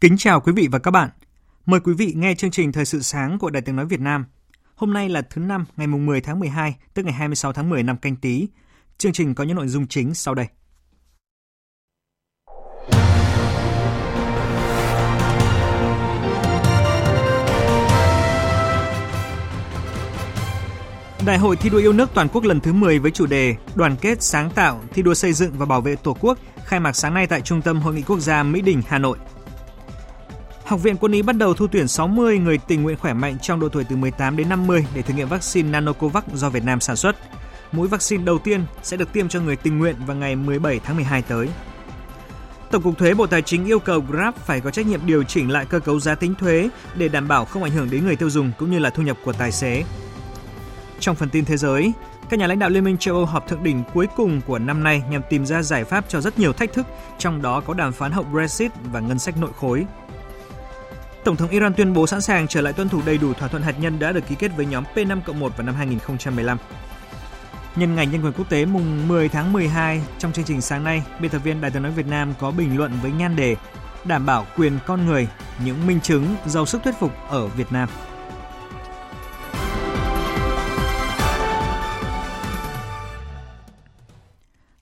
Kính chào quý vị và các bạn. Mời quý vị nghe chương trình Thời sự sáng của Đài Tiếng Nói Việt Nam. Hôm nay là thứ năm ngày 10 tháng 12, tức ngày 26 tháng 10 năm canh tí. Chương trình có những nội dung chính sau đây. Đại hội thi đua yêu nước toàn quốc lần thứ 10 với chủ đề Đoàn kết sáng tạo, thi đua xây dựng và bảo vệ Tổ quốc khai mạc sáng nay tại Trung tâm Hội nghị Quốc gia Mỹ Đình, Hà Nội. Học viện Quân y bắt đầu thu tuyển 60 người tình nguyện khỏe mạnh trong độ tuổi từ 18 đến 50 để thử nghiệm vaccine Nanocovax do Việt Nam sản xuất. Mũi vaccine đầu tiên sẽ được tiêm cho người tình nguyện vào ngày 17 tháng 12 tới. Tổng cục Thuế Bộ Tài chính yêu cầu Grab phải có trách nhiệm điều chỉnh lại cơ cấu giá tính thuế để đảm bảo không ảnh hưởng đến người tiêu dùng cũng như là thu nhập của tài xế. Trong phần tin thế giới, các nhà lãnh đạo Liên minh châu Âu họp thượng đỉnh cuối cùng của năm nay nhằm tìm ra giải pháp cho rất nhiều thách thức, trong đó có đàm phán hậu Brexit và ngân sách nội khối. Tổng thống Iran tuyên bố sẵn sàng trở lại tuân thủ đầy đủ thỏa thuận hạt nhân đã được ký kết với nhóm P5 1 vào năm 2015. Nhân ngày nhân quyền quốc tế mùng 10 tháng 12, trong chương trình sáng nay, biên tập viên Đài tiếng nói Việt Nam có bình luận với nhan đề Đảm bảo quyền con người, những minh chứng giàu sức thuyết phục ở Việt Nam.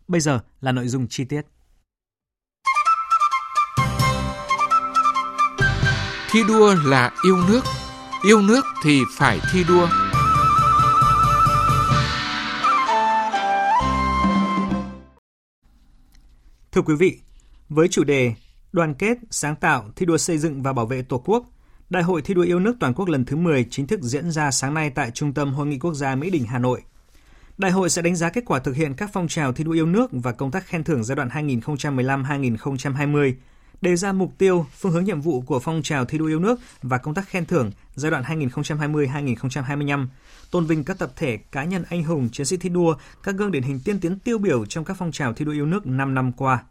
Bây giờ là nội dung chi tiết. Thi đua là yêu nước, yêu nước thì phải thi đua. Thưa quý vị, với chủ đề Đoàn kết, sáng tạo, thi đua xây dựng và bảo vệ Tổ quốc, Đại hội thi đua yêu nước toàn quốc lần thứ 10 chính thức diễn ra sáng nay tại Trung tâm Hội nghị Quốc gia Mỹ Đình, Hà Nội. Đại hội sẽ đánh giá kết quả thực hiện các phong trào thi đua yêu nước và công tác khen thưởng giai đoạn 2015-2020, đề ra mục tiêu, phương hướng nhiệm vụ của phong trào thi đua yêu nước và công tác khen thưởng giai đoạn 2020-2025, tôn vinh các tập thể cá nhân anh hùng chiến sĩ thi đua, các gương điển hình tiên tiến tiêu biểu trong các phong trào thi đua yêu nước 5 năm qua.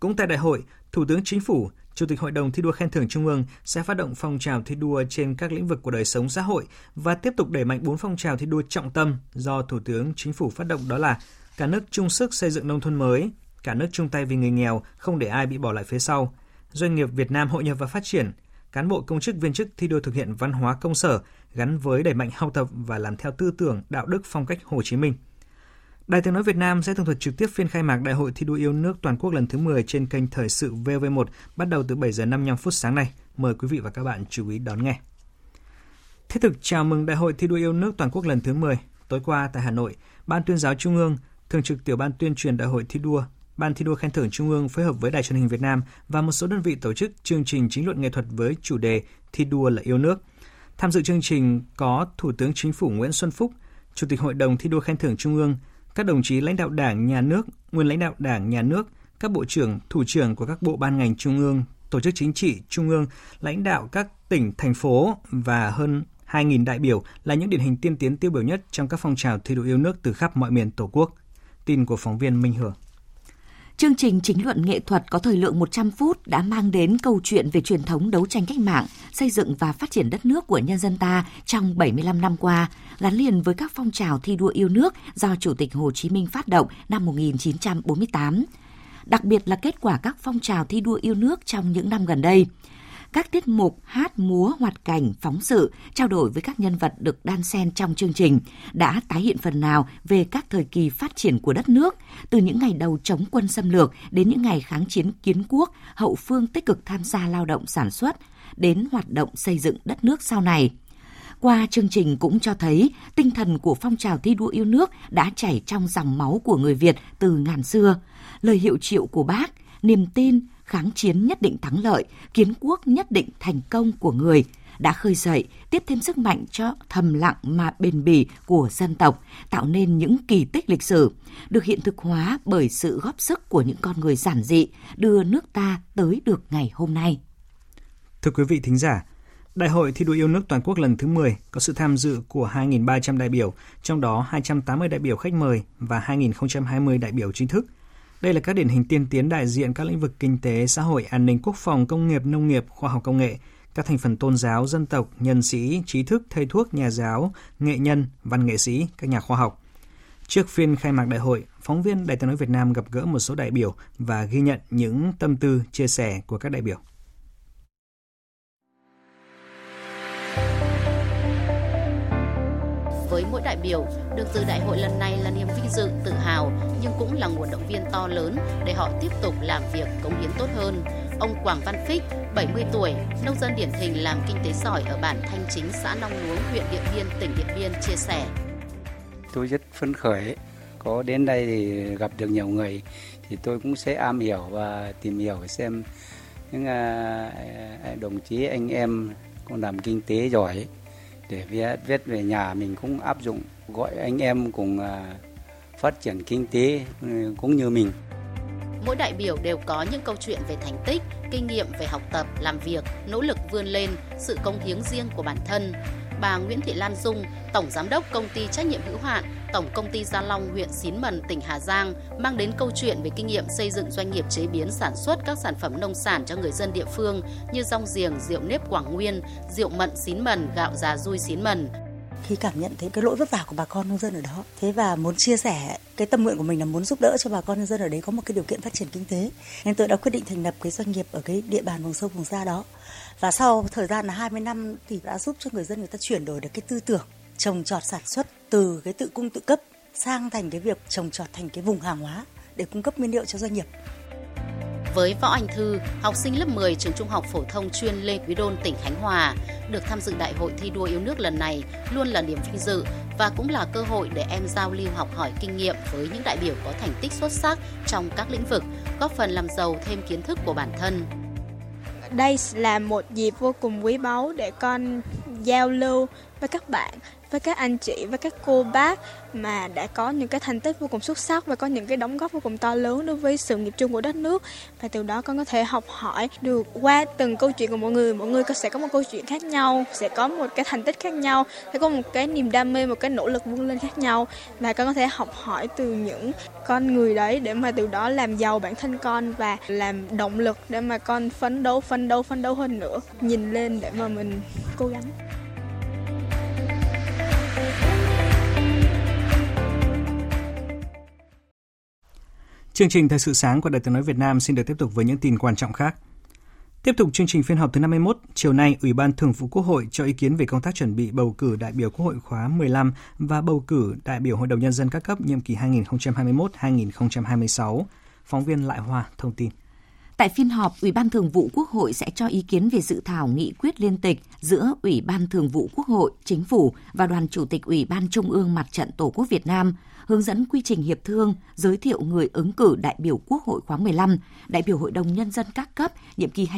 Cũng tại đại hội, Thủ tướng Chính phủ, Chủ tịch Hội đồng thi đua khen thưởng Trung ương sẽ phát động phong trào thi đua trên các lĩnh vực của đời sống xã hội và tiếp tục đẩy mạnh bốn phong trào thi đua trọng tâm do Thủ tướng Chính phủ phát động đó là cả nước chung sức xây dựng nông thôn mới, cả nước chung tay vì người nghèo, không để ai bị bỏ lại phía sau, doanh nghiệp Việt Nam hội nhập và phát triển, cán bộ công chức viên chức thi đua thực hiện văn hóa công sở gắn với đẩy mạnh học tập và làm theo tư tưởng, đạo đức phong cách Hồ Chí Minh. Đài Tiếng nói Việt Nam sẽ tường thuật trực tiếp phiên khai mạc Đại hội thi đua yêu nước toàn quốc lần thứ 10 trên kênh Thời sự VV1 bắt đầu từ 7 giờ 55 phút sáng nay. Mời quý vị và các bạn chú ý đón nghe. Thiết thực chào mừng Đại hội thi đua yêu nước toàn quốc lần thứ 10. Tối qua tại Hà Nội, Ban tuyên giáo Trung ương, Thường trực Tiểu ban tuyên truyền Đại hội thi đua Ban thi đua khen thưởng Trung ương phối hợp với Đài truyền hình Việt Nam và một số đơn vị tổ chức chương trình chính luận nghệ thuật với chủ đề Thi đua là yêu nước. Tham dự chương trình có Thủ tướng Chính phủ Nguyễn Xuân Phúc, Chủ tịch Hội đồng thi đua khen thưởng Trung ương, các đồng chí lãnh đạo Đảng, Nhà nước, nguyên lãnh đạo Đảng, Nhà nước, các bộ trưởng, thủ trưởng của các bộ ban ngành Trung ương, tổ chức chính trị Trung ương, lãnh đạo các tỉnh, thành phố và hơn 2.000 đại biểu là những điển hình tiên tiến tiêu biểu nhất trong các phong trào thi đua yêu nước từ khắp mọi miền Tổ quốc. Tin của phóng viên Minh Hưởng. Chương trình chính luận nghệ thuật có thời lượng 100 phút đã mang đến câu chuyện về truyền thống đấu tranh cách mạng, xây dựng và phát triển đất nước của nhân dân ta trong 75 năm qua, gắn liền với các phong trào thi đua yêu nước do Chủ tịch Hồ Chí Minh phát động năm 1948. Đặc biệt là kết quả các phong trào thi đua yêu nước trong những năm gần đây – các tiết mục hát múa hoạt cảnh phóng sự trao đổi với các nhân vật được đan xen trong chương trình đã tái hiện phần nào về các thời kỳ phát triển của đất nước từ những ngày đầu chống quân xâm lược đến những ngày kháng chiến kiến quốc hậu phương tích cực tham gia lao động sản xuất đến hoạt động xây dựng đất nước sau này Qua chương trình cũng cho thấy tinh thần của phong trào thi đua yêu nước đã chảy trong dòng máu của người Việt từ ngàn xưa. Lời hiệu triệu của bác, niềm tin, kháng chiến nhất định thắng lợi, kiến quốc nhất định thành công của người đã khơi dậy, tiếp thêm sức mạnh cho thầm lặng mà bền bỉ của dân tộc, tạo nên những kỳ tích lịch sử, được hiện thực hóa bởi sự góp sức của những con người giản dị, đưa nước ta tới được ngày hôm nay. Thưa quý vị thính giả, Đại hội thi đua yêu nước toàn quốc lần thứ 10 có sự tham dự của 2.300 đại biểu, trong đó 280 đại biểu khách mời và 2.020 đại biểu chính thức. Đây là các điển hình tiên tiến đại diện các lĩnh vực kinh tế, xã hội, an ninh, quốc phòng, công nghiệp, nông nghiệp, khoa học công nghệ, các thành phần tôn giáo, dân tộc, nhân sĩ, trí thức, thầy thuốc, nhà giáo, nghệ nhân, văn nghệ sĩ, các nhà khoa học. Trước phiên khai mạc đại hội, phóng viên Đài tiếng nói Việt Nam gặp gỡ một số đại biểu và ghi nhận những tâm tư, chia sẻ của các đại biểu. Biểu, được dự đại hội lần này là niềm vinh dự, tự hào nhưng cũng là nguồn động viên to lớn để họ tiếp tục làm việc cống hiến tốt hơn. Ông Quảng Văn Phích, 70 tuổi, nông dân điển hình làm kinh tế giỏi ở bản Thanh Chính, xã Nong Luống, huyện Điện Biên, tỉnh Điện Biên chia sẻ. Tôi rất phấn khởi, có đến đây thì gặp được nhiều người thì tôi cũng sẽ am hiểu và tìm hiểu xem những à, à, đồng chí anh em cũng làm kinh tế giỏi để viết, viết về nhà mình cũng áp dụng gọi anh em cùng à, phát triển kinh tế ừ, cũng như mình. Mỗi đại biểu đều có những câu chuyện về thành tích, kinh nghiệm về học tập, làm việc, nỗ lực vươn lên, sự công hiến riêng của bản thân. Bà Nguyễn Thị Lan Dung, Tổng Giám đốc Công ty Trách nhiệm hữu hạn Tổng Công ty Gia Long huyện Xín Mần, tỉnh Hà Giang mang đến câu chuyện về kinh nghiệm xây dựng doanh nghiệp chế biến sản xuất các sản phẩm nông sản cho người dân địa phương như rong giềng, rượu nếp Quảng Nguyên, rượu mận Xín Mần, gạo già rui Xín Mần khi cảm nhận thấy cái lỗi vất vả của bà con nông dân ở đó. Thế và muốn chia sẻ cái tâm nguyện của mình là muốn giúp đỡ cho bà con nhân dân ở đấy có một cái điều kiện phát triển kinh tế. Nên tôi đã quyết định thành lập cái doanh nghiệp ở cái địa bàn vùng sâu, vùng xa đó. Và sau thời gian là 20 năm thì đã giúp cho người dân người ta chuyển đổi được cái tư tưởng trồng trọt sản xuất từ cái tự cung tự cấp sang thành cái việc trồng trọt thành cái vùng hàng hóa để cung cấp nguyên liệu cho doanh nghiệp với Võ Anh Thư, học sinh lớp 10 trường Trung học phổ thông chuyên Lê Quý Đôn, tỉnh Khánh Hòa, được tham dự đại hội thi đua yêu nước lần này luôn là niềm vinh dự và cũng là cơ hội để em giao lưu học hỏi kinh nghiệm với những đại biểu có thành tích xuất sắc trong các lĩnh vực, góp phần làm giàu thêm kiến thức của bản thân. Đây là một dịp vô cùng quý báu để con giao lưu với các bạn với các anh chị, với các cô bác mà đã có những cái thành tích vô cùng xuất sắc và có những cái đóng góp vô cùng to lớn đối với sự nghiệp chung của đất nước. Và từ đó con có thể học hỏi được qua từng câu chuyện của mọi người. Mọi người có sẽ có một câu chuyện khác nhau, sẽ có một cái thành tích khác nhau, sẽ có một cái niềm đam mê, một cái nỗ lực vươn lên khác nhau. Và con có thể học hỏi từ những con người đấy để mà từ đó làm giàu bản thân con và làm động lực để mà con phấn đấu phấn đấu phấn đấu hơn nữa. Nhìn lên để mà mình cố gắng. Chương trình Thời sự sáng của Đài tiếng nói Việt Nam xin được tiếp tục với những tin quan trọng khác. Tiếp tục chương trình phiên họp thứ 51, chiều nay Ủy ban Thường vụ Quốc hội cho ý kiến về công tác chuẩn bị bầu cử đại biểu Quốc hội khóa 15 và bầu cử đại biểu Hội đồng nhân dân các cấp nhiệm kỳ 2021-2026. Phóng viên Lại Hoa thông tin. Tại phiên họp, Ủy ban Thường vụ Quốc hội sẽ cho ý kiến về dự thảo nghị quyết liên tịch giữa Ủy ban Thường vụ Quốc hội, Chính phủ và Đoàn Chủ tịch Ủy ban Trung ương Mặt trận Tổ quốc Việt Nam hướng dẫn quy trình hiệp thương, giới thiệu người ứng cử đại biểu Quốc hội khóa 15, đại biểu Hội đồng Nhân dân các cấp, nhiệm kỳ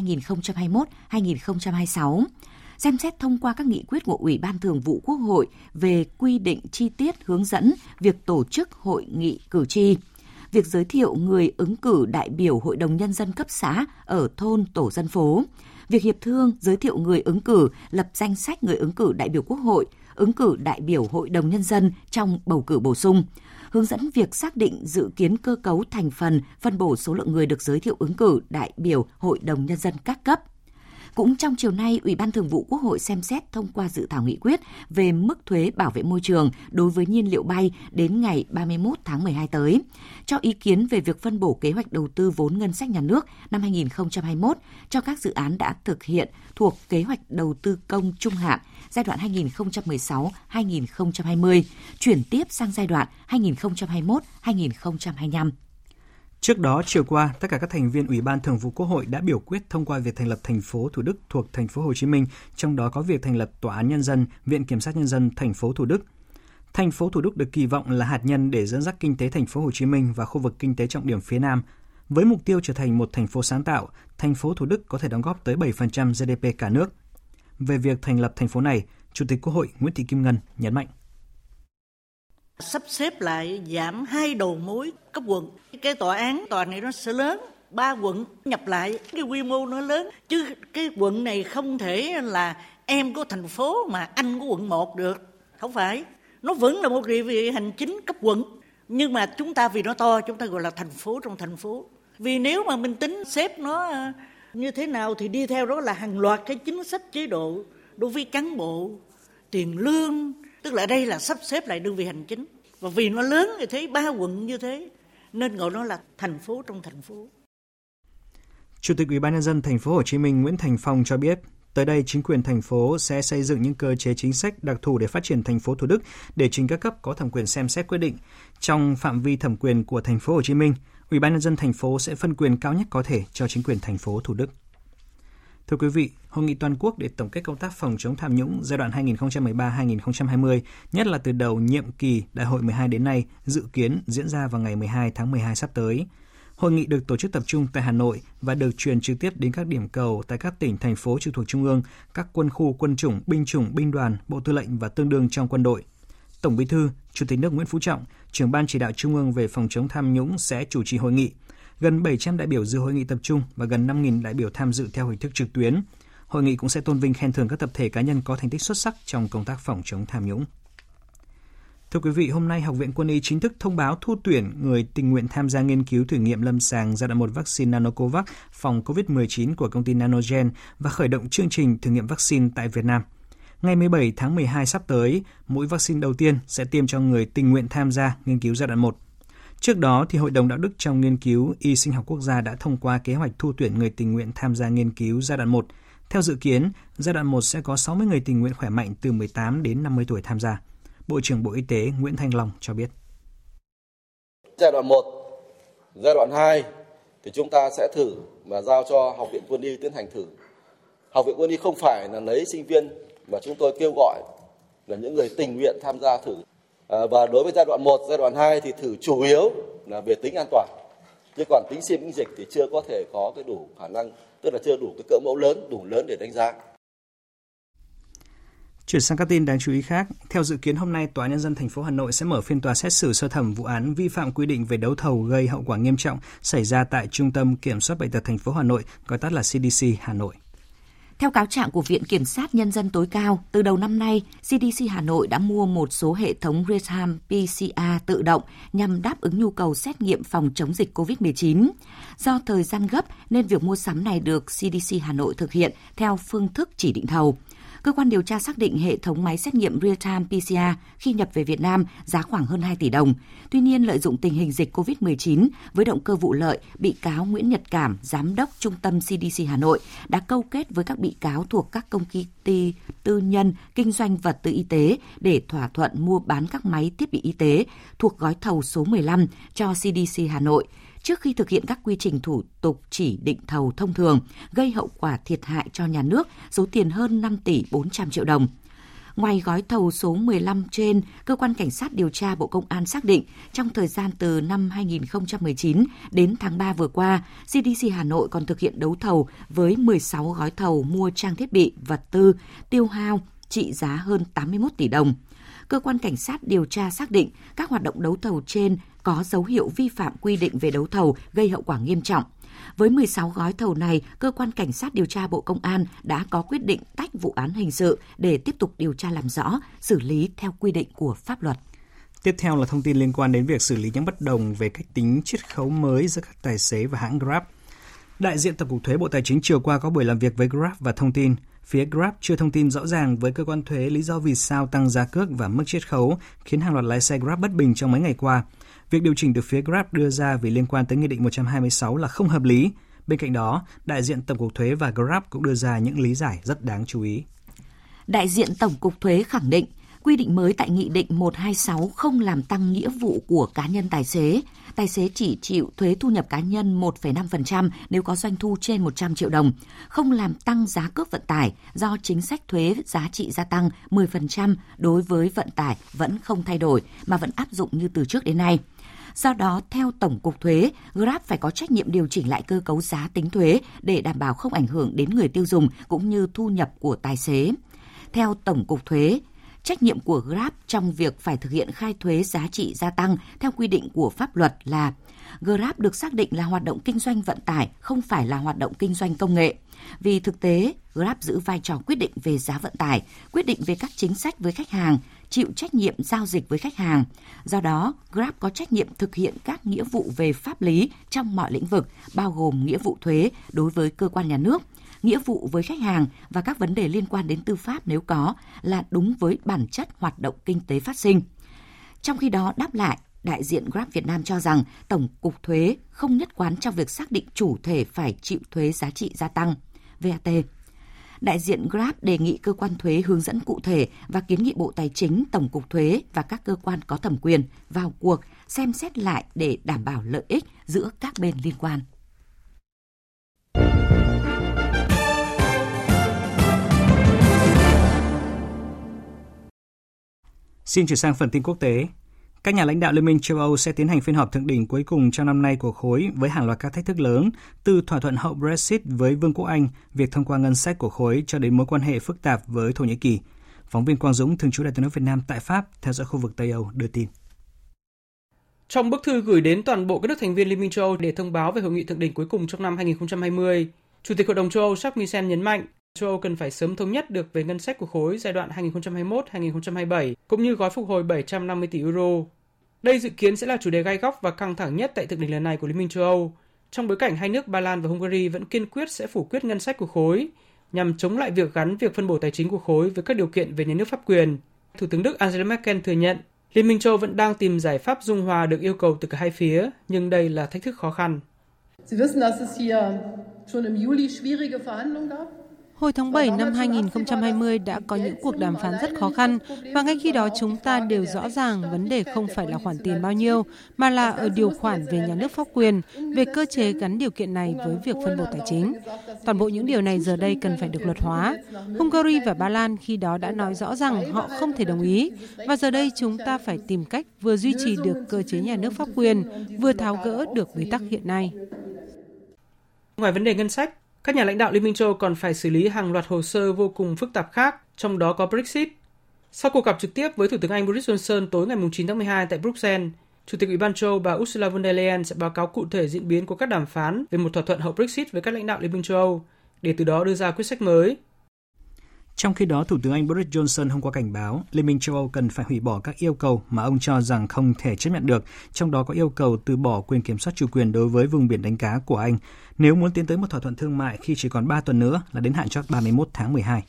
2021-2026 xem xét thông qua các nghị quyết của Ủy ban Thường vụ Quốc hội về quy định chi tiết hướng dẫn việc tổ chức hội nghị cử tri, việc giới thiệu người ứng cử đại biểu Hội đồng Nhân dân cấp xã ở thôn tổ dân phố, việc hiệp thương giới thiệu người ứng cử lập danh sách người ứng cử đại biểu Quốc hội, ứng cử đại biểu Hội đồng Nhân dân trong bầu cử bổ sung, hướng dẫn việc xác định dự kiến cơ cấu thành phần, phân bổ số lượng người được giới thiệu ứng cử đại biểu Hội đồng Nhân dân các cấp. Cũng trong chiều nay, Ủy ban Thường vụ Quốc hội xem xét thông qua dự thảo nghị quyết về mức thuế bảo vệ môi trường đối với nhiên liệu bay đến ngày 31 tháng 12 tới, cho ý kiến về việc phân bổ kế hoạch đầu tư vốn ngân sách nhà nước năm 2021 cho các dự án đã thực hiện thuộc kế hoạch đầu tư công trung hạn giai đoạn 2016-2020, chuyển tiếp sang giai đoạn 2021-2025. Trước đó, chiều qua, tất cả các thành viên Ủy ban Thường vụ Quốc hội đã biểu quyết thông qua việc thành lập thành phố Thủ Đức thuộc thành phố Hồ Chí Minh, trong đó có việc thành lập Tòa án Nhân dân, Viện Kiểm sát Nhân dân thành phố Thủ Đức. Thành phố Thủ Đức được kỳ vọng là hạt nhân để dẫn dắt kinh tế thành phố Hồ Chí Minh và khu vực kinh tế trọng điểm phía Nam. Với mục tiêu trở thành một thành phố sáng tạo, thành phố Thủ Đức có thể đóng góp tới 7% GDP cả nước. Về việc thành lập thành phố này, Chủ tịch Quốc hội Nguyễn Thị Kim Ngân nhấn mạnh sắp xếp lại giảm hai đầu mối cấp quận. Cái tòa án tòa này nó sẽ lớn, ba quận nhập lại cái quy mô nó lớn chứ cái quận này không thể là em của thành phố mà anh của quận 1 được. Không phải. Nó vẫn là một địa vị hành chính cấp quận. Nhưng mà chúng ta vì nó to chúng ta gọi là thành phố trong thành phố. Vì nếu mà mình tính xếp nó ờ, như thế nào thì đi theo đó là hàng loạt cái chính sách chế độ đối với cán bộ, tiền lương, tức là đây là sắp xếp lại đơn vị hành chính và vì nó lớn như thế ba quận như thế nên gọi nó là thành phố trong thành phố Chủ tịch Ủy ban nhân dân thành phố Hồ Chí Minh Nguyễn Thành Phong cho biết, tới đây chính quyền thành phố sẽ xây dựng những cơ chế chính sách đặc thù để phát triển thành phố Thủ Đức để trình các cấp có thẩm quyền xem xét quyết định. Trong phạm vi thẩm quyền của thành phố Hồ Chí Minh, Ủy ban nhân dân thành phố sẽ phân quyền cao nhất có thể cho chính quyền thành phố Thủ Đức. Thưa quý vị, Hội nghị toàn quốc để tổng kết công tác phòng chống tham nhũng giai đoạn 2013-2020, nhất là từ đầu nhiệm kỳ Đại hội 12 đến nay, dự kiến diễn ra vào ngày 12 tháng 12 sắp tới. Hội nghị được tổ chức tập trung tại Hà Nội và được truyền trực tiếp đến các điểm cầu tại các tỉnh, thành phố trực thuộc Trung ương, các quân khu, quân chủng, binh chủng, binh đoàn, bộ tư lệnh và tương đương trong quân đội. Tổng Bí thư, Chủ tịch nước Nguyễn Phú Trọng, trưởng ban chỉ đạo Trung ương về phòng chống tham nhũng sẽ chủ trì hội nghị – gần 700 đại biểu dự hội nghị tập trung và gần 5.000 đại biểu tham dự theo hình thức trực tuyến. Hội nghị cũng sẽ tôn vinh khen thưởng các tập thể cá nhân có thành tích xuất sắc trong công tác phòng chống tham nhũng. Thưa quý vị, hôm nay Học viện Quân y chính thức thông báo thu tuyển người tình nguyện tham gia nghiên cứu thử nghiệm lâm sàng giai đoạn 1 vaccine Nanocovax phòng COVID-19 của công ty Nanogen và khởi động chương trình thử nghiệm vaccine tại Việt Nam. Ngày 17 tháng 12 sắp tới, mũi vaccine đầu tiên sẽ tiêm cho người tình nguyện tham gia nghiên cứu giai đoạn 1. Trước đó, thì Hội đồng Đạo đức trong nghiên cứu y sinh học quốc gia đã thông qua kế hoạch thu tuyển người tình nguyện tham gia nghiên cứu giai đoạn 1. Theo dự kiến, giai đoạn 1 sẽ có 60 người tình nguyện khỏe mạnh từ 18 đến 50 tuổi tham gia. Bộ trưởng Bộ Y tế Nguyễn Thanh Long cho biết. Giai đoạn 1, giai đoạn 2 thì chúng ta sẽ thử và giao cho Học viện Quân y tiến hành thử. Học viện Quân y không phải là lấy sinh viên mà chúng tôi kêu gọi là những người tình nguyện tham gia thử À, và đối với giai đoạn 1, giai đoạn 2 thì thử chủ yếu là về tính an toàn. Nhưng còn tính siêu miễn dịch thì chưa có thể có cái đủ khả năng, tức là chưa đủ cái cỡ mẫu lớn, đủ lớn để đánh giá. Chuyển sang các tin đáng chú ý khác, theo dự kiến hôm nay Tòa nhân dân thành phố Hà Nội sẽ mở phiên tòa xét xử sơ thẩm vụ án vi phạm quy định về đấu thầu gây hậu quả nghiêm trọng xảy ra tại Trung tâm Kiểm soát bệnh tật thành phố Hà Nội, gọi tắt là CDC Hà Nội. Theo cáo trạng của Viện Kiểm sát Nhân dân tối cao, từ đầu năm nay, CDC Hà Nội đã mua một số hệ thống real-time PCR tự động nhằm đáp ứng nhu cầu xét nghiệm phòng chống dịch COVID-19. Do thời gian gấp nên việc mua sắm này được CDC Hà Nội thực hiện theo phương thức chỉ định thầu cơ quan điều tra xác định hệ thống máy xét nghiệm real-time PCR khi nhập về Việt Nam giá khoảng hơn 2 tỷ đồng. Tuy nhiên, lợi dụng tình hình dịch COVID-19 với động cơ vụ lợi, bị cáo Nguyễn Nhật Cảm, giám đốc Trung tâm CDC Hà Nội, đã câu kết với các bị cáo thuộc các công ty tư nhân kinh doanh vật tư y tế để thỏa thuận mua bán các máy thiết bị y tế thuộc gói thầu số 15 cho CDC Hà Nội – trước khi thực hiện các quy trình thủ tục chỉ định thầu thông thường, gây hậu quả thiệt hại cho nhà nước số tiền hơn 5 tỷ 400 triệu đồng. Ngoài gói thầu số 15 trên, cơ quan cảnh sát điều tra Bộ Công an xác định trong thời gian từ năm 2019 đến tháng 3 vừa qua, CDC Hà Nội còn thực hiện đấu thầu với 16 gói thầu mua trang thiết bị, vật tư, tiêu hao trị giá hơn 81 tỷ đồng cơ quan cảnh sát điều tra xác định các hoạt động đấu thầu trên có dấu hiệu vi phạm quy định về đấu thầu gây hậu quả nghiêm trọng. Với 16 gói thầu này, cơ quan cảnh sát điều tra Bộ Công an đã có quyết định tách vụ án hình sự để tiếp tục điều tra làm rõ, xử lý theo quy định của pháp luật. Tiếp theo là thông tin liên quan đến việc xử lý những bất đồng về cách tính chiết khấu mới giữa các tài xế và hãng Grab. Đại diện Tổng cục Thuế Bộ Tài chính chiều qua có buổi làm việc với Grab và thông tin Phía Grab chưa thông tin rõ ràng với cơ quan thuế lý do vì sao tăng giá cước và mức chiết khấu, khiến hàng loạt lái xe Grab bất bình trong mấy ngày qua. Việc điều chỉnh được phía Grab đưa ra vì liên quan tới Nghị định 126 là không hợp lý. Bên cạnh đó, đại diện Tổng cục Thuế và Grab cũng đưa ra những lý giải rất đáng chú ý. Đại diện Tổng cục Thuế khẳng định Quy định mới tại Nghị định 126 không làm tăng nghĩa vụ của cá nhân tài xế. Tài xế chỉ chịu thuế thu nhập cá nhân 1,5% nếu có doanh thu trên 100 triệu đồng, không làm tăng giá cước vận tải do chính sách thuế giá trị gia tăng 10% đối với vận tải vẫn không thay đổi mà vẫn áp dụng như từ trước đến nay. Do đó, theo Tổng cục Thuế, Grab phải có trách nhiệm điều chỉnh lại cơ cấu giá tính thuế để đảm bảo không ảnh hưởng đến người tiêu dùng cũng như thu nhập của tài xế. Theo Tổng cục Thuế, trách nhiệm của Grab trong việc phải thực hiện khai thuế giá trị gia tăng theo quy định của pháp luật là Grab được xác định là hoạt động kinh doanh vận tải, không phải là hoạt động kinh doanh công nghệ. Vì thực tế, Grab giữ vai trò quyết định về giá vận tải, quyết định về các chính sách với khách hàng, chịu trách nhiệm giao dịch với khách hàng. Do đó, Grab có trách nhiệm thực hiện các nghĩa vụ về pháp lý trong mọi lĩnh vực, bao gồm nghĩa vụ thuế đối với cơ quan nhà nước, nghĩa vụ với khách hàng và các vấn đề liên quan đến tư pháp nếu có là đúng với bản chất hoạt động kinh tế phát sinh. Trong khi đó, đáp lại, đại diện Grab Việt Nam cho rằng Tổng cục Thuế không nhất quán trong việc xác định chủ thể phải chịu thuế giá trị gia tăng VAT. Đại diện Grab đề nghị cơ quan thuế hướng dẫn cụ thể và kiến nghị Bộ Tài chính, Tổng cục Thuế và các cơ quan có thẩm quyền vào cuộc xem xét lại để đảm bảo lợi ích giữa các bên liên quan. Xin chuyển sang phần tin quốc tế. Các nhà lãnh đạo Liên minh châu Âu sẽ tiến hành phiên họp thượng đỉnh cuối cùng trong năm nay của khối với hàng loạt các thách thức lớn, từ thỏa thuận hậu Brexit với Vương quốc Anh, việc thông qua ngân sách của khối cho đến mối quan hệ phức tạp với Thổ Nhĩ Kỳ. Phóng viên Quang Dũng, thường trú Đại tướng nước Việt Nam tại Pháp, theo dõi khu vực Tây Âu, đưa tin. Trong bức thư gửi đến toàn bộ các nước thành viên Liên minh châu Âu để thông báo về hội nghị thượng đỉnh cuối cùng trong năm 2020, Chủ tịch Hội đồng châu Âu Jacques Michel nhấn mạnh châu Âu cần phải sớm thống nhất được về ngân sách của khối giai đoạn 2021-2027 cũng như gói phục hồi 750 tỷ euro. Đây dự kiến sẽ là chủ đề gai góc và căng thẳng nhất tại thượng đỉnh lần này của Liên minh châu Âu, trong bối cảnh hai nước Ba Lan và Hungary vẫn kiên quyết sẽ phủ quyết ngân sách của khối nhằm chống lại việc gắn việc phân bổ tài chính của khối với các điều kiện về nhà nước pháp quyền. Thủ tướng Đức Angela Merkel thừa nhận Liên minh châu Âu vẫn đang tìm giải pháp dung hòa được yêu cầu từ cả hai phía, nhưng đây là thách thức khó khăn. Sie wissen, dass es hier schon im Juli schwierige Verhandlungen gab. Hồi tháng 7 năm 2020 đã có những cuộc đàm phán rất khó khăn và ngay khi đó chúng ta đều rõ ràng vấn đề không phải là khoản tiền bao nhiêu mà là ở điều khoản về nhà nước pháp quyền, về cơ chế gắn điều kiện này với việc phân bổ tài chính. Toàn bộ những điều này giờ đây cần phải được luật hóa. Hungary và Ba Lan khi đó đã nói rõ rằng họ không thể đồng ý và giờ đây chúng ta phải tìm cách vừa duy trì được cơ chế nhà nước pháp quyền, vừa tháo gỡ được bế tắc hiện nay. Ngoài vấn đề ngân sách, các nhà lãnh đạo Liên minh châu còn phải xử lý hàng loạt hồ sơ vô cùng phức tạp khác, trong đó có Brexit. Sau cuộc gặp trực tiếp với Thủ tướng Anh Boris Johnson tối ngày 9 tháng 12 tại Bruxelles, Chủ tịch Ủy ban châu bà Ursula von der Leyen sẽ báo cáo cụ thể diễn biến của các đàm phán về một thỏa thuận hậu Brexit với các lãnh đạo Liên minh châu Âu, để từ đó đưa ra quyết sách mới. Trong khi đó, Thủ tướng Anh Boris Johnson hôm qua cảnh báo Liên minh châu Âu cần phải hủy bỏ các yêu cầu mà ông cho rằng không thể chấp nhận được, trong đó có yêu cầu từ bỏ quyền kiểm soát chủ quyền đối với vùng biển đánh cá của Anh nếu muốn tiến tới một thỏa thuận thương mại khi chỉ còn 3 tuần nữa là đến hạn chót 31 tháng 12.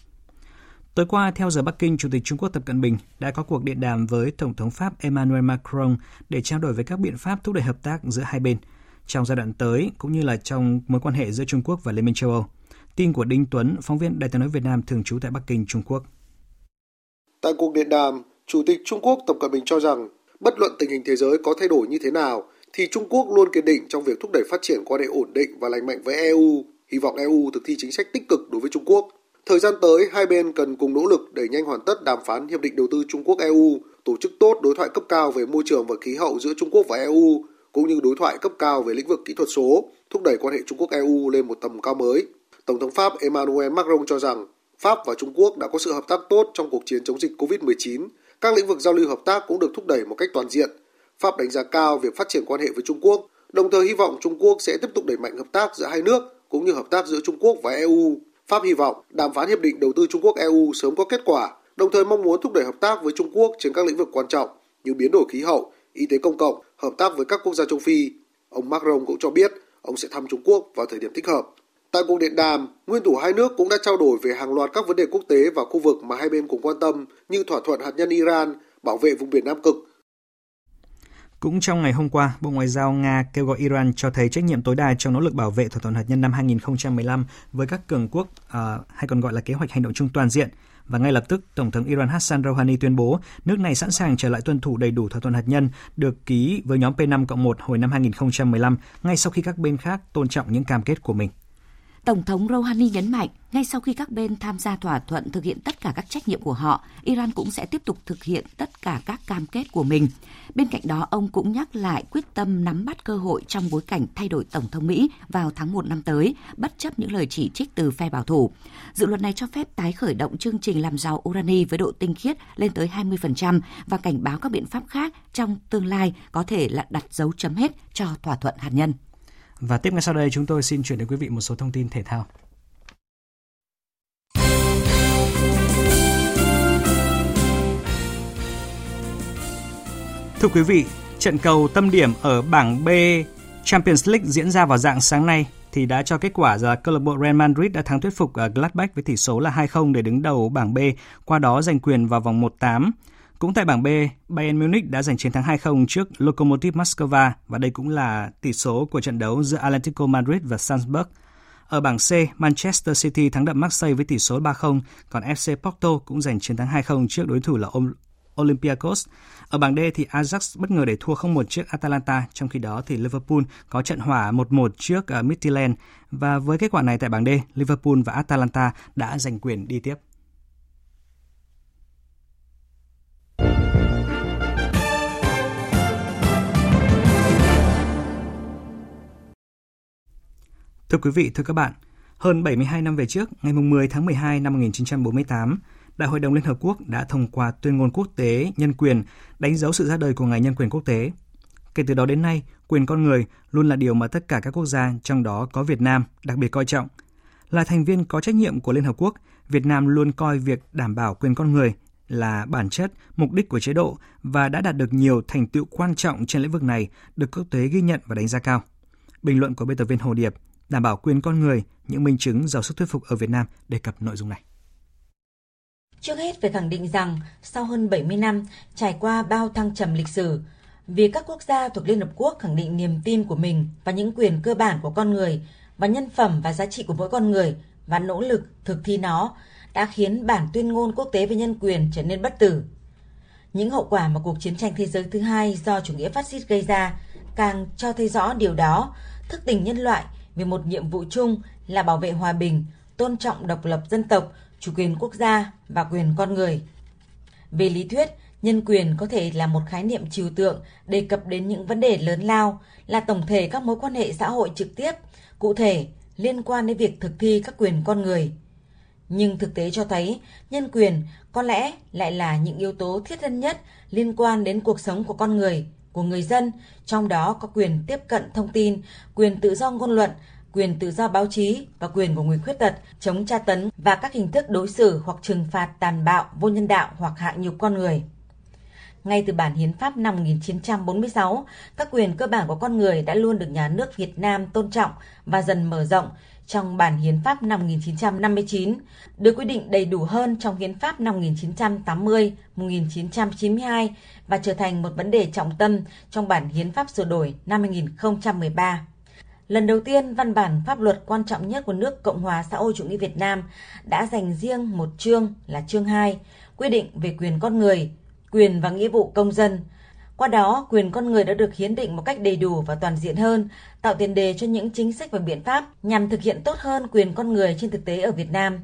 Tối qua, theo giờ Bắc Kinh, Chủ tịch Trung Quốc Tập Cận Bình đã có cuộc điện đàm với Tổng thống Pháp Emmanuel Macron để trao đổi về các biện pháp thúc đẩy hợp tác giữa hai bên trong giai đoạn tới cũng như là trong mối quan hệ giữa Trung Quốc và Liên minh châu Âu. Tin của Đinh Tuấn, phóng viên Đài tiếng nói Việt Nam thường trú tại Bắc Kinh, Trung Quốc. Tại cuộc điện đàm, Chủ tịch Trung Quốc Tập Cận Bình cho rằng bất luận tình hình thế giới có thay đổi như thế nào thì Trung Quốc luôn kiên định trong việc thúc đẩy phát triển quan hệ ổn định và lành mạnh với EU, hy vọng EU thực thi chính sách tích cực đối với Trung Quốc. Thời gian tới, hai bên cần cùng nỗ lực đẩy nhanh hoàn tất đàm phán hiệp định đầu tư Trung Quốc EU, tổ chức tốt đối thoại cấp cao về môi trường và khí hậu giữa Trung Quốc và EU, cũng như đối thoại cấp cao về lĩnh vực kỹ thuật số, thúc đẩy quan hệ Trung Quốc EU lên một tầm cao mới. Tổng thống Pháp Emmanuel Macron cho rằng Pháp và Trung Quốc đã có sự hợp tác tốt trong cuộc chiến chống dịch COVID-19. Các lĩnh vực giao lưu hợp tác cũng được thúc đẩy một cách toàn diện. Pháp đánh giá cao việc phát triển quan hệ với Trung Quốc, đồng thời hy vọng Trung Quốc sẽ tiếp tục đẩy mạnh hợp tác giữa hai nước cũng như hợp tác giữa Trung Quốc và EU. Pháp hy vọng đàm phán hiệp định đầu tư Trung Quốc EU sớm có kết quả, đồng thời mong muốn thúc đẩy hợp tác với Trung Quốc trên các lĩnh vực quan trọng như biến đổi khí hậu, y tế công cộng, hợp tác với các quốc gia châu Phi. Ông Macron cũng cho biết ông sẽ thăm Trung Quốc vào thời điểm thích hợp. Tại cuộc điện đàm, nguyên thủ hai nước cũng đã trao đổi về hàng loạt các vấn đề quốc tế và khu vực mà hai bên cùng quan tâm như thỏa thuận hạt nhân Iran, bảo vệ vùng biển Nam Cực. Cũng trong ngày hôm qua, Bộ Ngoại giao Nga kêu gọi Iran cho thấy trách nhiệm tối đa trong nỗ lực bảo vệ thỏa thuận hạt nhân năm 2015 với các cường quốc, à, hay còn gọi là kế hoạch hành động chung toàn diện, và ngay lập tức Tổng thống Iran Hassan Rouhani tuyên bố nước này sẵn sàng trở lại tuân thủ đầy đủ thỏa thuận hạt nhân được ký với nhóm P5 cộng 1 hồi năm 2015 ngay sau khi các bên khác tôn trọng những cam kết của mình. Tổng thống Rouhani nhấn mạnh, ngay sau khi các bên tham gia thỏa thuận thực hiện tất cả các trách nhiệm của họ, Iran cũng sẽ tiếp tục thực hiện tất cả các cam kết của mình. Bên cạnh đó, ông cũng nhắc lại quyết tâm nắm bắt cơ hội trong bối cảnh thay đổi Tổng thống Mỹ vào tháng 1 năm tới, bất chấp những lời chỉ trích từ phe bảo thủ. Dự luật này cho phép tái khởi động chương trình làm giàu urani với độ tinh khiết lên tới 20% và cảnh báo các biện pháp khác trong tương lai có thể là đặt dấu chấm hết cho thỏa thuận hạt nhân. Và tiếp ngay sau đây chúng tôi xin chuyển đến quý vị một số thông tin thể thao. Thưa quý vị, trận cầu tâm điểm ở bảng B Champions League diễn ra vào dạng sáng nay thì đã cho kết quả là câu lạc bộ Real Madrid đã thắng thuyết phục ờ, Gladbach với tỷ số là 2-0 để đứng đầu bảng B, qua đó giành quyền vào vòng 1-8. Cũng tại bảng B, Bayern Munich đã giành chiến thắng 2-0 trước Lokomotiv Moscow và đây cũng là tỷ số của trận đấu giữa Atlético Madrid và Salzburg. Ở bảng C, Manchester City thắng đậm Marseille với tỷ số 3-0, còn FC Porto cũng giành chiến thắng 2-0 trước đối thủ là Olympiacos. Ở bảng D thì Ajax bất ngờ để thua 0-1 trước Atalanta, trong khi đó thì Liverpool có trận hòa 1-1 trước ờ, Midtjylland và với kết quả này tại bảng D, Liverpool và Atalanta đã giành quyền đi tiếp. Thưa quý vị, thưa các bạn, hơn 72 năm về trước, ngày 10 tháng 12 năm 1948, Đại hội đồng Liên Hợp Quốc đã thông qua tuyên ngôn quốc tế nhân quyền, đánh dấu sự ra đời của Ngày Nhân quyền Quốc tế. Kể từ đó đến nay, quyền con người luôn là điều mà tất cả các quốc gia, trong đó có Việt Nam, đặc biệt coi trọng. Là thành viên có trách nhiệm của Liên Hợp Quốc, Việt Nam luôn coi việc đảm bảo quyền con người là bản chất, mục đích của chế độ và đã đạt được nhiều thành tựu quan trọng trên lĩnh vực này được quốc tế ghi nhận và đánh giá cao. Bình luận của biên tập viên Hồ Điệp đảm bảo quyền con người, những minh chứng giàu sức thuyết phục ở Việt Nam đề cập nội dung này. Trước hết phải khẳng định rằng, sau hơn 70 năm, trải qua bao thăng trầm lịch sử, việc các quốc gia thuộc Liên Hợp Quốc khẳng định niềm tin của mình và những quyền cơ bản của con người và nhân phẩm và giá trị của mỗi con người và nỗ lực thực thi nó đã khiến bản tuyên ngôn quốc tế về nhân quyền trở nên bất tử. Những hậu quả mà cuộc chiến tranh thế giới thứ hai do chủ nghĩa phát xít gây ra càng cho thấy rõ điều đó, thức tỉnh nhân loại về một nhiệm vụ chung là bảo vệ hòa bình, tôn trọng độc lập dân tộc, chủ quyền quốc gia và quyền con người. Về lý thuyết, nhân quyền có thể là một khái niệm trừu tượng đề cập đến những vấn đề lớn lao, là tổng thể các mối quan hệ xã hội trực tiếp, cụ thể liên quan đến việc thực thi các quyền con người. Nhưng thực tế cho thấy, nhân quyền có lẽ lại là những yếu tố thiết thân nhất liên quan đến cuộc sống của con người, của người dân, trong đó có quyền tiếp cận thông tin, quyền tự do ngôn luận, quyền tự do báo chí và quyền của người khuyết tật, chống tra tấn và các hình thức đối xử hoặc trừng phạt tàn bạo, vô nhân đạo hoặc hạ nhục con người. Ngay từ bản hiến pháp năm 1946, các quyền cơ bản của con người đã luôn được nhà nước Việt Nam tôn trọng và dần mở rộng trong bản hiến pháp năm 1959, được quy định đầy đủ hơn trong hiến pháp năm 1980, 1992 và trở thành một vấn đề trọng tâm trong bản hiến pháp sửa đổi năm 2013. Lần đầu tiên, văn bản pháp luật quan trọng nhất của nước Cộng hòa xã hội chủ nghĩa Việt Nam đã dành riêng một chương là chương 2, quy định về quyền con người, quyền và nghĩa vụ công dân. Qua đó, quyền con người đã được hiến định một cách đầy đủ và toàn diện hơn, tạo tiền đề cho những chính sách và biện pháp nhằm thực hiện tốt hơn quyền con người trên thực tế ở Việt Nam.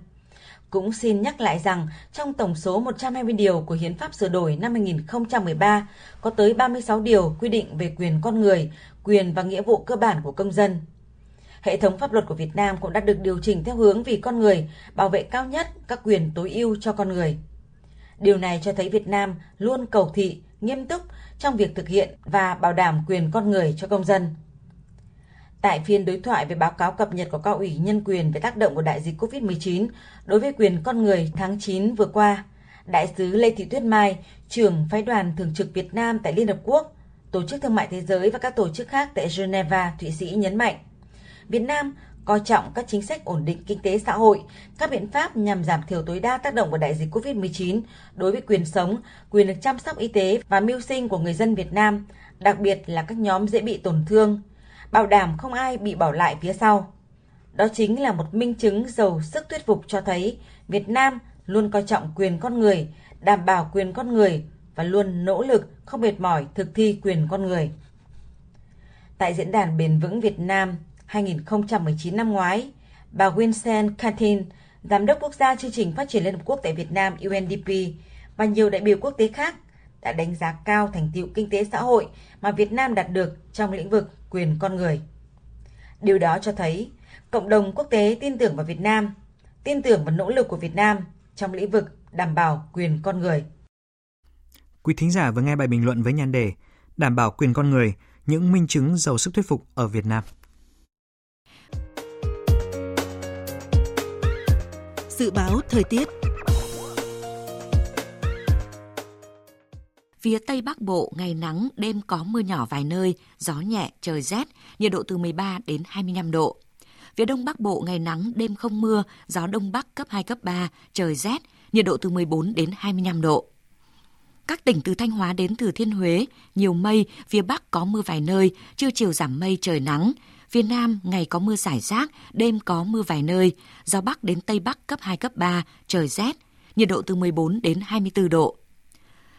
Cũng xin nhắc lại rằng trong tổng số 120 điều của Hiến pháp sửa đổi năm 2013 có tới 36 điều quy định về quyền con người, quyền và nghĩa vụ cơ bản của công dân. Hệ thống pháp luật của Việt Nam cũng đã được điều chỉnh theo hướng vì con người, bảo vệ cao nhất các quyền tối ưu cho con người. Điều này cho thấy Việt Nam luôn cầu thị, nghiêm túc trong việc thực hiện và bảo đảm quyền con người cho công dân. Tại phiên đối thoại về báo cáo cập nhật của Cao ủy Nhân quyền về tác động của đại dịch COVID-19 đối với quyền con người tháng 9 vừa qua, Đại sứ Lê Thị Tuyết Mai, trưởng phái đoàn thường trực Việt Nam tại Liên Hợp Quốc, Tổ chức Thương mại Thế giới và các tổ chức khác tại Geneva, Thụy Sĩ nhấn mạnh, Việt Nam coi trọng các chính sách ổn định kinh tế xã hội, các biện pháp nhằm giảm thiểu tối đa tác động của đại dịch COVID-19 đối với quyền sống, quyền được chăm sóc y tế và mưu sinh của người dân Việt Nam, đặc biệt là các nhóm dễ bị tổn thương, bảo đảm không ai bị bỏ lại phía sau. Đó chính là một minh chứng giàu sức thuyết phục cho thấy Việt Nam luôn coi trọng quyền con người, đảm bảo quyền con người và luôn nỗ lực không mệt mỏi thực thi quyền con người. Tại diễn đàn bền vững Việt Nam 2019 năm ngoái, bà Vincent Cantin, Giám đốc quốc gia chương trình phát triển Liên Hợp Quốc tại Việt Nam UNDP và nhiều đại biểu quốc tế khác đã đánh giá cao thành tiệu kinh tế xã hội mà Việt Nam đạt được trong lĩnh vực quyền con người. Điều đó cho thấy cộng đồng quốc tế tin tưởng vào Việt Nam, tin tưởng vào nỗ lực của Việt Nam trong lĩnh vực đảm bảo quyền con người. Quý thính giả vừa nghe bài bình luận với nhan đề Đảm bảo quyền con người, những minh chứng giàu sức thuyết phục ở Việt Nam. Dự báo thời tiết Phía Tây Bắc Bộ ngày nắng, đêm có mưa nhỏ vài nơi, gió nhẹ, trời rét, nhiệt độ từ 13 đến 25 độ. Phía Đông Bắc Bộ ngày nắng, đêm không mưa, gió Đông Bắc cấp 2, cấp 3, trời rét, nhiệt độ từ 14 đến 25 độ. Các tỉnh từ Thanh Hóa đến Thừa Thiên Huế, nhiều mây, phía Bắc có mưa vài nơi, trưa chiều giảm mây trời nắng. Phía Nam ngày có mưa rải rác, đêm có mưa vài nơi, gió Bắc đến Tây Bắc cấp 2, cấp 3, trời rét, nhiệt độ từ 14 đến 24 độ.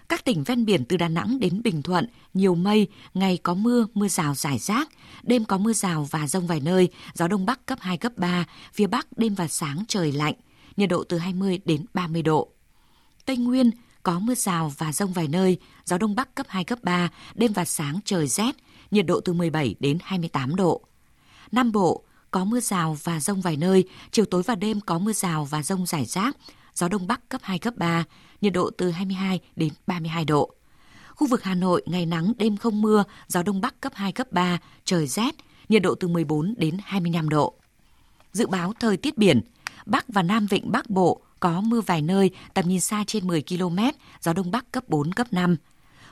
Các tỉnh ven biển từ Đà Nẵng đến Bình Thuận, nhiều mây, ngày có mưa, mưa rào rải rác, đêm có mưa rào và rông vài nơi, gió đông bắc cấp 2, cấp 3, phía bắc đêm và sáng trời lạnh, nhiệt độ từ 20 đến 30 độ. Tây Nguyên có mưa rào và rông vài nơi, gió đông bắc cấp 2, cấp 3, đêm và sáng trời rét, nhiệt độ từ 17 đến 28 độ. Nam Bộ có mưa rào và rông vài nơi, chiều tối và đêm có mưa rào và rông rải rác, gió đông bắc cấp 2, cấp 3, nhiệt độ từ 22 đến 32 độ. Khu vực Hà Nội ngày nắng đêm không mưa, gió đông bắc cấp 2, cấp 3, trời rét, nhiệt độ từ 14 đến 25 độ. Dự báo thời tiết biển, Bắc và Nam Vịnh Bắc Bộ có mưa vài nơi, tầm nhìn xa trên 10 km, gió đông bắc cấp 4, cấp 5.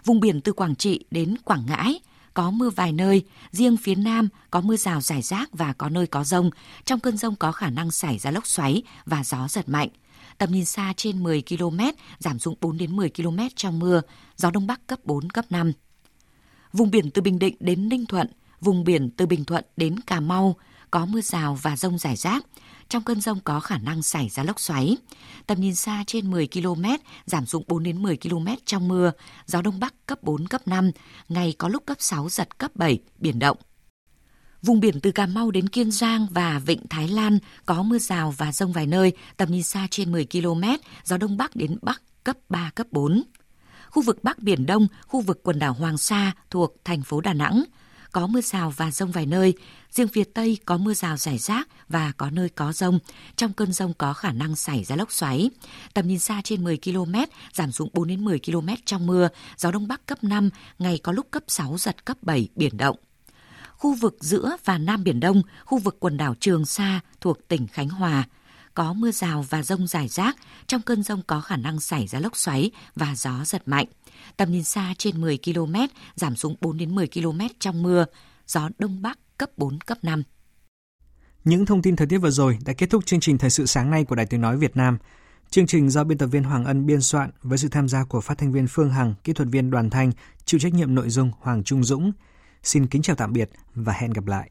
Vùng biển từ Quảng Trị đến Quảng Ngãi, có mưa vài nơi, riêng phía Nam có mưa rào rải rác và có nơi có rông. Trong cơn rông có khả năng xảy ra lốc xoáy và gió giật mạnh tầm nhìn xa trên 10 km, giảm xuống 4 đến 10 km trong mưa, gió đông bắc cấp 4, cấp 5. Vùng biển từ Bình Định đến Ninh Thuận, vùng biển từ Bình Thuận đến Cà Mau có mưa rào và rông rải rác. Trong cơn rông có khả năng xảy ra lốc xoáy. Tầm nhìn xa trên 10 km, giảm xuống 4 đến 10 km trong mưa, gió đông bắc cấp 4, cấp 5, ngày có lúc cấp 6, giật cấp 7, biển động. Vùng biển từ Cà Mau đến Kiên Giang và Vịnh Thái Lan có mưa rào và rông vài nơi, tầm nhìn xa trên 10 km, gió Đông Bắc đến Bắc cấp 3, cấp 4. Khu vực Bắc Biển Đông, khu vực quần đảo Hoàng Sa thuộc thành phố Đà Nẵng, có mưa rào và rông vài nơi. Riêng phía Tây có mưa rào rải rác và có nơi có rông. Trong cơn rông có khả năng xảy ra lốc xoáy. Tầm nhìn xa trên 10 km, giảm xuống 4 đến 10 km trong mưa. Gió Đông Bắc cấp 5, ngày có lúc cấp 6, giật cấp 7, biển động khu vực giữa và Nam Biển Đông, khu vực quần đảo Trường Sa thuộc tỉnh Khánh Hòa. Có mưa rào và rông rải rác, trong cơn rông có khả năng xảy ra lốc xoáy và gió giật mạnh. Tầm nhìn xa trên 10 km, giảm xuống 4 đến 10 km trong mưa, gió Đông Bắc cấp 4, cấp 5. Những thông tin thời tiết vừa rồi đã kết thúc chương trình Thời sự sáng nay của Đài Tiếng Nói Việt Nam. Chương trình do biên tập viên Hoàng Ân biên soạn với sự tham gia của phát thanh viên Phương Hằng, kỹ thuật viên Đoàn Thanh, chịu trách nhiệm nội dung Hoàng Trung Dũng. Xin kính chào tạm biệt và hẹn gặp lại.